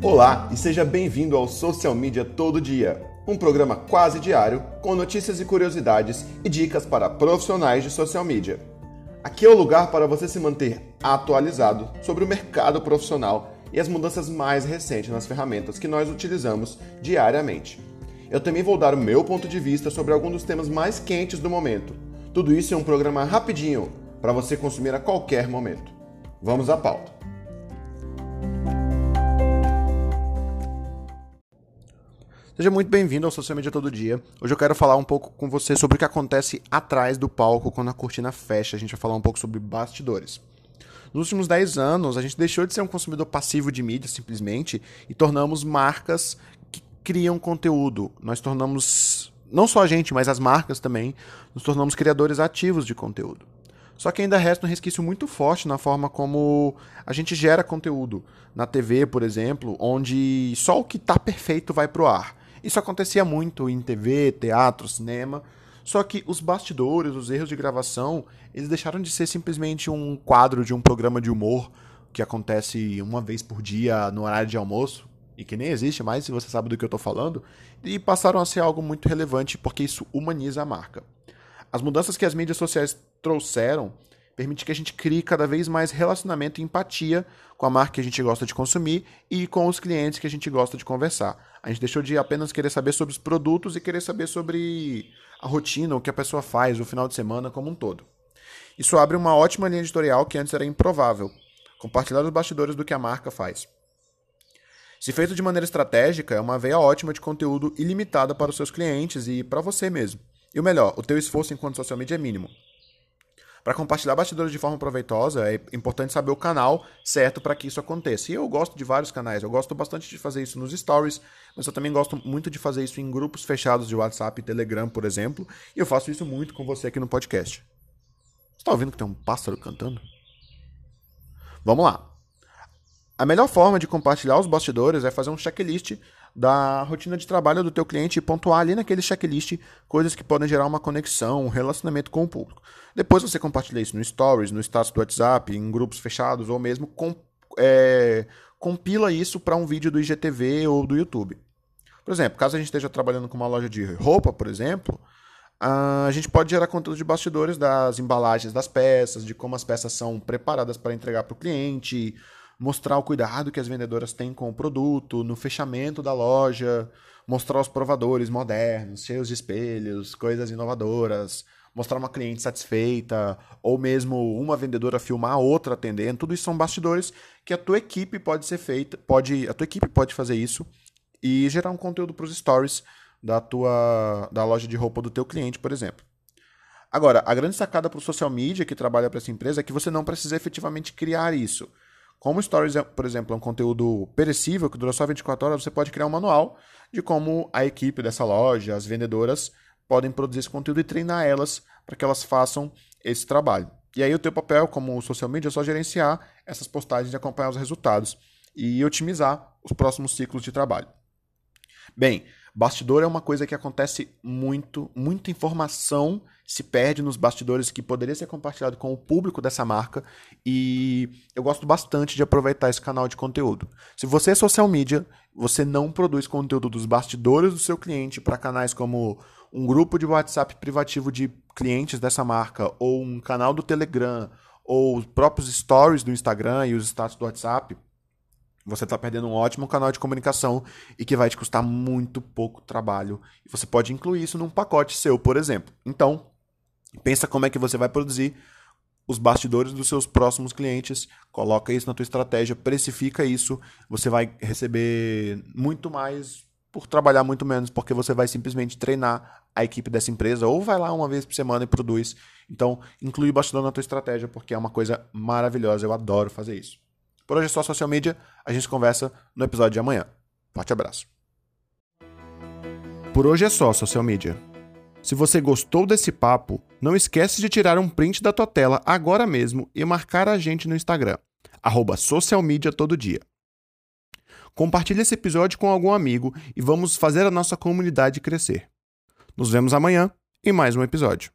Olá e seja bem-vindo ao Social Media Todo Dia, um programa quase diário com notícias e curiosidades e dicas para profissionais de social media. Aqui é o lugar para você se manter atualizado sobre o mercado profissional e as mudanças mais recentes nas ferramentas que nós utilizamos diariamente. Eu também vou dar o meu ponto de vista sobre alguns dos temas mais quentes do momento. Tudo isso em um programa rapidinho para você consumir a qualquer momento. Vamos à pauta. Seja muito bem-vindo ao Social Media Todo Dia. Hoje eu quero falar um pouco com você sobre o que acontece atrás do palco quando a cortina fecha. A gente vai falar um pouco sobre bastidores. Nos últimos 10 anos, a gente deixou de ser um consumidor passivo de mídia, simplesmente, e tornamos marcas que criam conteúdo. Nós tornamos, não só a gente, mas as marcas também, nos tornamos criadores ativos de conteúdo. Só que ainda resta um resquício muito forte na forma como a gente gera conteúdo. Na TV, por exemplo, onde só o que está perfeito vai para o ar. Isso acontecia muito em TV, teatro, cinema. Só que os bastidores, os erros de gravação, eles deixaram de ser simplesmente um quadro de um programa de humor que acontece uma vez por dia no horário de almoço, e que nem existe mais, se você sabe do que eu estou falando, e passaram a ser algo muito relevante porque isso humaniza a marca. As mudanças que as mídias sociais trouxeram permite que a gente crie cada vez mais relacionamento e empatia com a marca que a gente gosta de consumir e com os clientes que a gente gosta de conversar. A gente deixou de apenas querer saber sobre os produtos e querer saber sobre a rotina, o que a pessoa faz, o final de semana como um todo. Isso abre uma ótima linha editorial que antes era improvável, compartilhar os bastidores do que a marca faz. Se feito de maneira estratégica, é uma veia ótima de conteúdo ilimitada para os seus clientes e para você mesmo. E o melhor, o teu esforço enquanto social media é mínimo. Para compartilhar bastidores de forma proveitosa, é importante saber o canal certo para que isso aconteça. E eu gosto de vários canais. Eu gosto bastante de fazer isso nos stories, mas eu também gosto muito de fazer isso em grupos fechados de WhatsApp e Telegram, por exemplo. E eu faço isso muito com você aqui no podcast. Você está ouvindo que tem um pássaro cantando? Vamos lá. A melhor forma de compartilhar os bastidores é fazer um checklist da rotina de trabalho do teu cliente e pontuar ali naquele checklist coisas que podem gerar uma conexão, um relacionamento com o público. Depois você compartilha isso no Stories, no status do WhatsApp, em grupos fechados ou mesmo com, é, compila isso para um vídeo do IGTV ou do YouTube. Por exemplo, caso a gente esteja trabalhando com uma loja de roupa, por exemplo, a gente pode gerar conteúdo de bastidores das embalagens das peças, de como as peças são preparadas para entregar para o cliente, mostrar o cuidado que as vendedoras têm com o produto, no fechamento da loja, mostrar os provadores modernos, cheios de espelhos, coisas inovadoras, mostrar uma cliente satisfeita, ou mesmo uma vendedora filmar a outra atendendo. Tudo isso são bastidores que a tua equipe pode ser feita, pode, a tua equipe pode fazer isso e gerar um conteúdo para os stories da tua da loja de roupa do teu cliente, por exemplo. Agora, a grande sacada para o social media que trabalha para essa empresa é que você não precisa efetivamente criar isso. Como Stories, é, por exemplo, é um conteúdo perecível que dura só 24 horas, você pode criar um manual de como a equipe dessa loja, as vendedoras, podem produzir esse conteúdo e treinar elas para que elas façam esse trabalho. E aí o teu papel como social media é só gerenciar essas postagens e acompanhar os resultados e otimizar os próximos ciclos de trabalho. Bem, bastidor é uma coisa que acontece muito, muita informação se perde nos bastidores que poderia ser compartilhado com o público dessa marca e eu gosto bastante de aproveitar esse canal de conteúdo. Se você é social media, você não produz conteúdo dos bastidores do seu cliente para canais como um grupo de WhatsApp privativo de clientes dessa marca ou um canal do Telegram ou os próprios stories do Instagram e os status do WhatsApp, você está perdendo um ótimo canal de comunicação e que vai te custar muito pouco trabalho. E você pode incluir isso num pacote seu, por exemplo. Então, Pensa como é que você vai produzir os bastidores dos seus próximos clientes, coloca isso na tua estratégia, precifica isso, você vai receber muito mais por trabalhar muito menos, porque você vai simplesmente treinar a equipe dessa empresa ou vai lá uma vez por semana e produz. Então, inclui bastidor na tua estratégia, porque é uma coisa maravilhosa, eu adoro fazer isso. Por hoje é só social media, a gente conversa no episódio de amanhã. Forte abraço. Por hoje é só social media. Se você gostou desse papo, não esquece de tirar um print da tua tela agora mesmo e marcar a gente no Instagram, arroba todo dia. Compartilhe esse episódio com algum amigo e vamos fazer a nossa comunidade crescer. Nos vemos amanhã em mais um episódio.